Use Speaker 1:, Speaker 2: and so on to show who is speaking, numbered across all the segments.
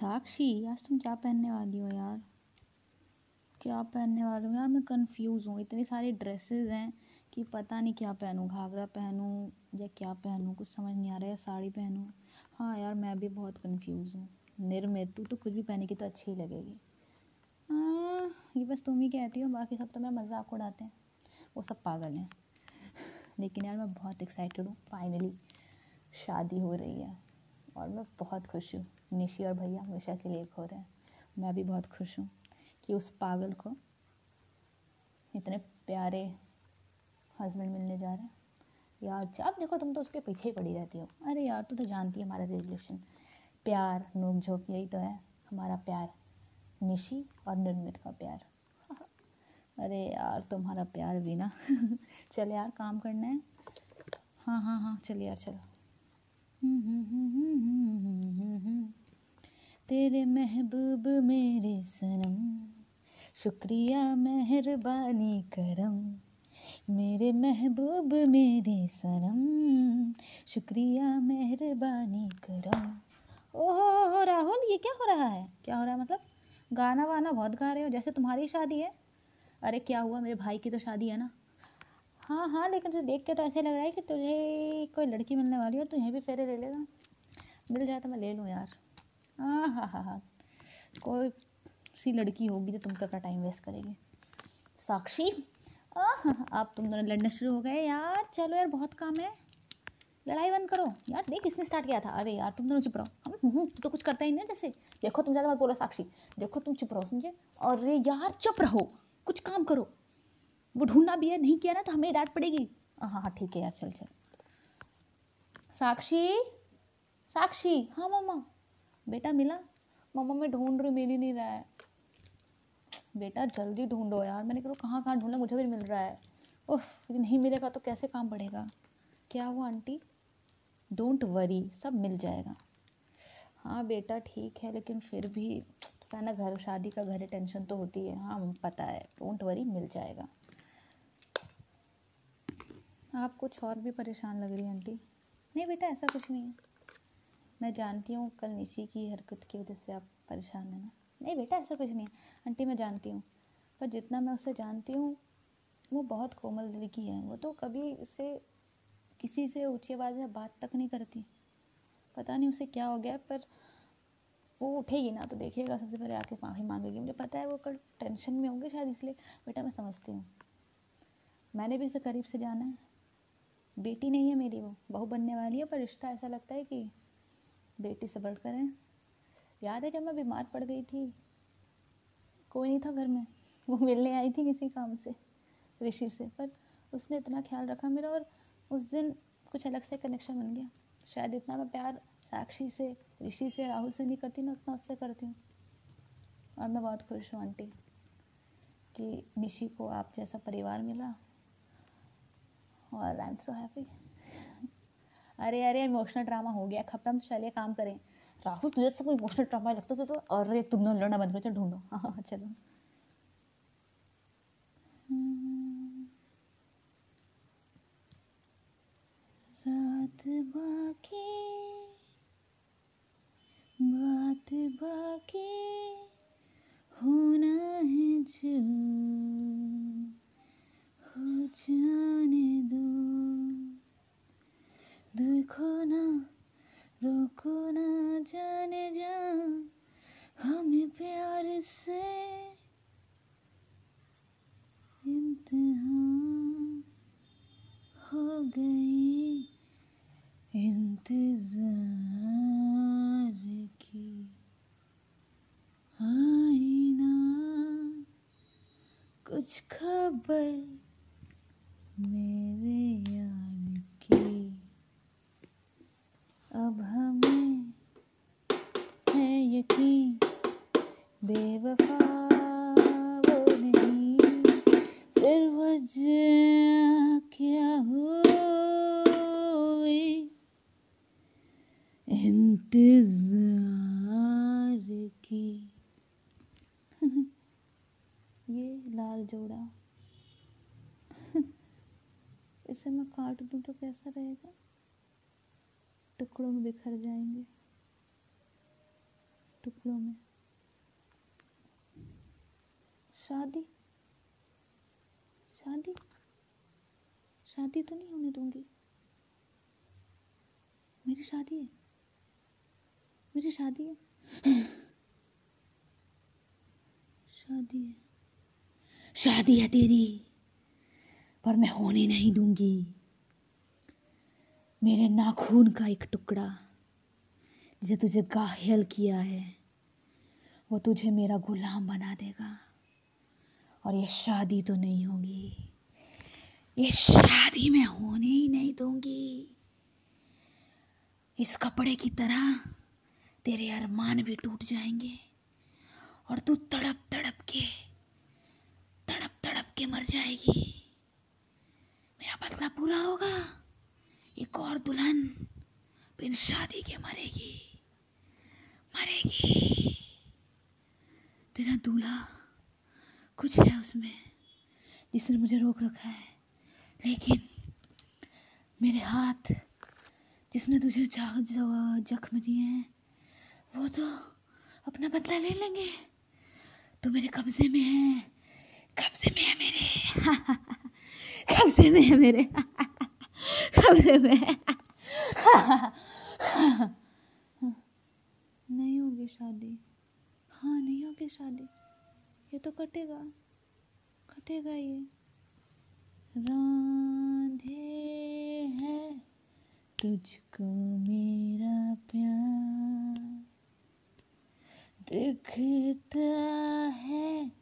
Speaker 1: साक्षी आज तुम क्या पहनने वाली हो यार? क्या पहनने वाली हो? यार मैं कंफ्यूज हूँ। इतनी सारी ड्रेसेस हैं कि पता नहीं क्या पहनूँ, घाघरा पहनूँ या क्या पहनूँ, कुछ समझ नहीं आ रहा है साड़ी पहनूँ। हाँ यार, मैं भी बहुत कंफ्यूज हूँ। निर्मित, तू तो कुछ भी पहनेगी तो अच्छी ही लगेगी। हाँ ये बस तुम ही कहती हो, बाकी सब तो मेरा मज़ाक उड़ाते हैं। वो सब पागल हैं। लेकिन यार मैं बहुत एक्साइटेड हूँ फाइनली शादी हो रही है और मैं बहुत खुश हूँ। निशी और भैया हमेशा के लिए खो रहे हैं। मैं भी बहुत खुश हूँ कि उस पागल को इतने प्यारे हस्बैंड मिलने जा रहे हैं। यार, अब देखो तुम तो उसके पीछे ही पड़ी रहती हो। अरे यार, तू तो जानती है हमारा रिलेशन प्यार नोक झोंक यही तो है हमारा प्यार। निशी और निर्मित का प्यार। अरे यार, तुम्हारा प्यार भी ना। चल यार, काम करना है। हाँ हाँ हाँ चल यार, चलो। तेरे महबूब मेरे सनम, शुक्रिया मेहरबानी करम। मेरे महबूब मेरे सनम, शुक्रिया मेहरबानी करम। ओहो, राहुल, ये क्या हो रहा है? क्या हो रहा है मतलब? गाना वाना बहुत गा रहे हो, जैसे तुम्हारी शादी है। अरे, क्या हुआ? मेरे भाई की तो शादी है ना। हाँ हाँ लेकिन तुझे देख के तो ऐसे लग रहा है कि तुझे कोई लड़की मिलने वाली है और तुझे भी फेरे ले लेगा। मिल जाए तो मैं ले लूँ यार। हाँ हाँ हाँ हाँ। कोई सी लड़की होगी जो तुम पे अपना टाइम वेस्ट करेगी। साक्षी? आप तुम दोनों लड़ने शुरू हो गए। यार, चलो यार, बहुत काम है। लड़ाई बंद करो। यार, देख किसने स्टार्ट किया था। अरे यार, तुम दोनों चुप रहो। हम तू तो कुछ करता ही नहीं जैसे। देखो, तुम ज़्यादा मत बोलो साक्षी। देखो, तुम चुप रहो, समझे? अरे यार, चुप रहो। कुछ काम करो। वो ढूंढना भी है, नहीं किया ना तो हमें डांट पड़ेगी। हाँ हाँ ठीक है यार, चल चल। साक्षी साक्षी हाँ मम्मा बेटा मिला। मम्मा मैं ढूंढ रही मिल ही नहीं रहा है। बेटा, जल्दी ढूंढो यार। मैंने कहा कहाँ कहाँ ढूंढना, मुझे भी मिल रहा है। उफ नहीं मिलेगा तो कैसे काम पड़ेगा? क्या हुआ, आंटी? डोंट वरी सब मिल जाएगा। हाँ बेटा, ठीक है, लेकिन फिर भी है ना घर, शादी का घर टेंशन तो होती है। हाँ पता है डोंट वरी मिल जाएगा। आप कुछ और भी परेशान लग रही हैं, आंटी? नहीं बेटा, ऐसा कुछ नहीं है। मैं जानती हूँ कल निशी की हरकत की वजह से आप परेशान हैं ना। नहीं बेटा, ऐसा कुछ नहीं है। आंटी, मैं जानती हूँ। पर जितना मैं उसे जानती हूँ, वो बहुत कोमल दिल की है। वो तो कभी उसे, किसी से ऊँची आवाज़ में बात तक नहीं करती। पता नहीं उसे क्या हो गया, पर वो उठेगी ना तो देखिएगा सबसे पहले आके माफ़ी मांगेगी। मुझे पता है वो कल टेंशन में होंगे शायद, इसलिए बेटा मैं समझती हूँ। मैंने भी इसे करीब से जाना है। बेटी नहीं है मेरी वो। बहू बनने वाली है, पर रिश्ता ऐसा लगता है कि बेटी से बढ़कर है। याद है जब मैं बीमार पड़ गई थी? कोई नहीं था घर में। वो मिलने आई थी किसी काम से, ऋषि से, पर उसने इतना ख्याल रखा मेरा और उस दिन कुछ अलग से कनेक्शन बन गया। शायद इतना मैं प्यार साक्षी से, ऋषि से, राहुल से नहीं करती ना, उतना उससे करती हूँ। और मैं बहुत खुश हूँ, आंटी, कि निशी को आप जैसा परिवार मिला। और आई एम सो हैप्पी अरे अरे इमोशनल ड्रामा हो गया, खत्म, चलिए काम करें। राहुल, तुझे सब इमोशनल ड्रामा लगता था तो अरे, तुम दोनों लड़ना बंद करो, चलो ढूंढो। हाँ चलो। ये लाल जोड़ा। इसे मैं काट दूँ तो कैसा रहेगा? टुकड़ों में बिखर जाएँगे। टुकड़ों में। शादी? शादी? शादी तो नहीं होने दूँगी। मेरी शादी है। मेरी शादी है। शादी है। शादी है तेरी, पर मैं होने नहीं दूँगी। मेरे नाखून का एक टुकड़ा जिसे तुझे गायल किया है, वो तुझे मेरा गुलाम बना देगा। और ये शादी तो नहीं होगी। ये शादी मैं होने ही नहीं दूँगी। इस कपड़े की तरह तेरे अरमान भी टूट जाएँगे और तू तड़प तड़प के के मर जाएगी। मेरा बदला पूरा होगा। एक और दुल्हन बिन शादी के मरेगी। मरेगी। तेरा दूल्हा कुछ है उसमें जिसने मुझे रोक रखा है। लेकिन मेरे हाथ जिसने तुझे जख्म दिए हैं, वो तो अपना बदला ले लेंगे। तो मेरे कब्जे में है। कब्जे में है मेरे कब्जे में है मेरे कब्जे में? नहीं होगी शादी। हाँ नहीं होगी शादी। ये तो कटेगा। कटेगा ये। राधे है तुझको मेरा प्यार। दिखता है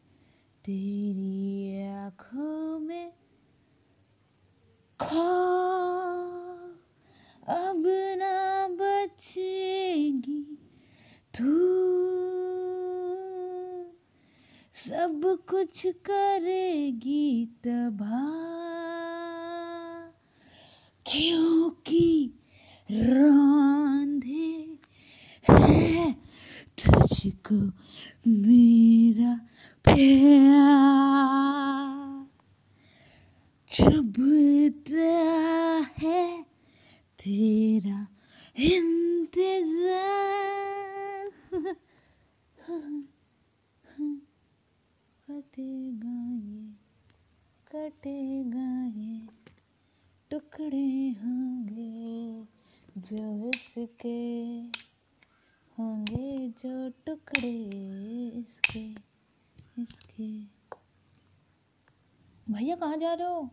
Speaker 1: तेरी आँखों में खा, अब ना बचेगी तू। सब कुछ करेगी तबाह। क्योंकि रांधे है तुझको मेरा प्यार है तेरा इंतज़ार। कटेगा ये कटेगा ये, टुकड़े होंगे जो इसके, होंगे जो टुकड़े इसके। इसके। भैया, कहाँ जा रहे हो?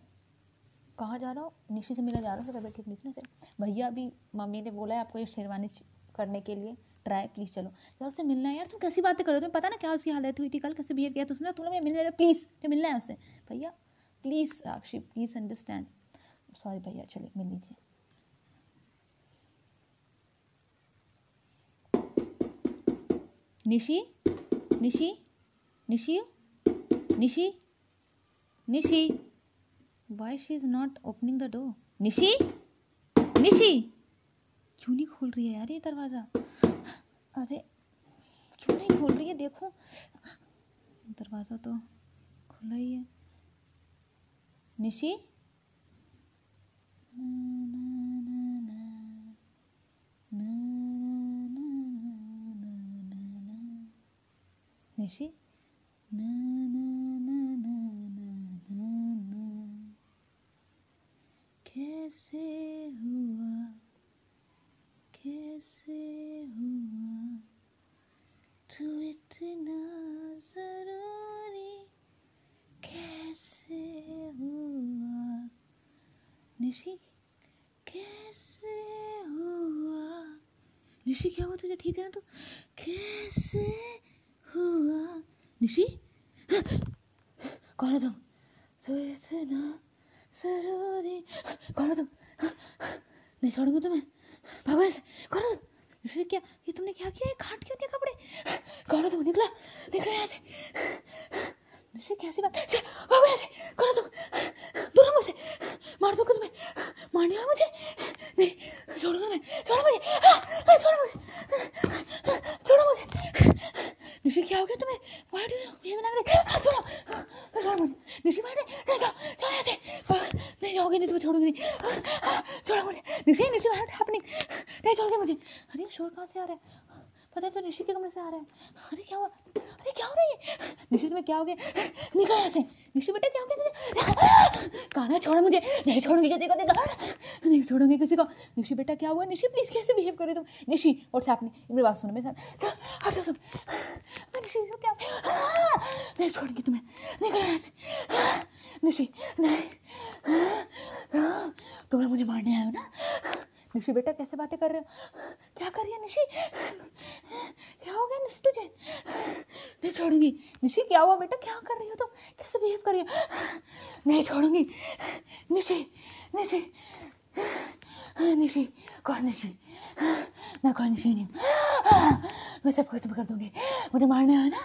Speaker 1: कहाँ जा रहा हो? निशी से मिला जा रहा हूँ ठीक नहीं से? भैया, अभी मम्मी ने बोला है आपको ये शेरवानी करने के लिए। ट्राई प्लीज़ चलो। यार, उससे मिलना है यार, तुम कैसी बातें करो तुम्हें पता ना क्या उसकी हालत हुई थी? कल कैसे बिहेव किया तो उसने? तुमने मिलने रहे प्लीज़ तो मिलना है उससे। भैया please Sakshi please understand sorry भैया चलिए मिल लीजिए। Nishi? Nishi? Nishi Nishi Nishi why she is not opening the door Nishi Nishi क्यों नहीं खोल रही है यार ये दरवाज़ा अरे क्यों नहीं खोल रही है देखो दरवाज़ा तो खुला ही है निशी निशी ना ना ना ना ना ना कैसे हुआ कैसे हुआ तू इतना ज़रूरी कैसे हुआ निशी? कैसे हुआ? निशी, क्या हुआ तुझे? ठीक है ना तू? कैसे हुआ? निशी? कौन है तुम। तो इतना ज़रूरी कौन हो तुम। नहीं छोड़ूँगी तुम्हें। भगवान से कौन हो क्या ये तुमने क्या किया? है खाट क्यों दिया कपड़े? कौन हो तुम, निकला। निकलो यहाँ से। निशी, कैसी बात चल भागो यहाँ से कौन तुम दूर मुझसे मार दूँगा तुम्हें मारने है मुझे नहीं छोड़ूँगा मैं छोड़ो मुझे हाँ, हाँ, छोड़ो मुझे छोड़ो मुझे निशी क्या हो गया तुम्हें वाई डू ये बना के हाँ, छोड़ो हाँ, छोड़ो मुझे निशी वाई नहीं जाओ जाओ यहाँ से नहीं जाओगे नहीं तुम्हें छोड़ूँगी नहीं छोड़ो मुझे, अरे शोर कहाँ से आ रहा है? पता है तो निशी के कमरे से आ रहा है। अरे क्या हुआ? अरे क्या हो रहा है निशी, तुम्हें क्या हो गया? निकल यहाँ से। निशी बेटा, क्या हो गया काना छोड़ा मुझे। नहीं छोड़ूँगी किसी को, देखा। नहीं छोड़ूँगी किसी को। निशी बेटा, क्या हुआ? निशी प्लीज़ कैसे बिहेव कर तुम? निशी व्हाट्स हैपनिंग मेरी बात सुनो, मेरे साथ। हटो सब। निशी क्या नहीं छोड़ूँगी तुम्हें। निकल यहाँ से। निशी, नहीं। तुम्हें मुझे मारने हो ना? निशी बेटा कैसे बातें कर रहे हो? क्या कर रही है निशी? क्या हो गया निशी तुझे? नहीं छोड़ूँगी। निशी, क्या हुआ बेटा? क्या कर रही हो तुम? कैसे बिहेव कर रही हो? नहीं छोड़ूँगी। निशी निशी। निशी कौन निशी मैं कौन निशी नहीं मैं सब खत्म कर दूँगी। मुझे मारने आया ना?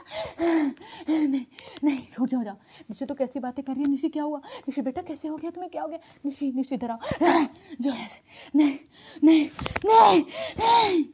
Speaker 1: नहीं नहीं छूट जाओ जाओ। निशी तो कैसी बातें कर रही है? निशी, क्या हुआ? निशी, बेटा, कैसे हो गया? तुम्हें क्या हो गया? निशी निशी, इधर आओ। जो ऐसे नहीं नहीं नहीं नहीं।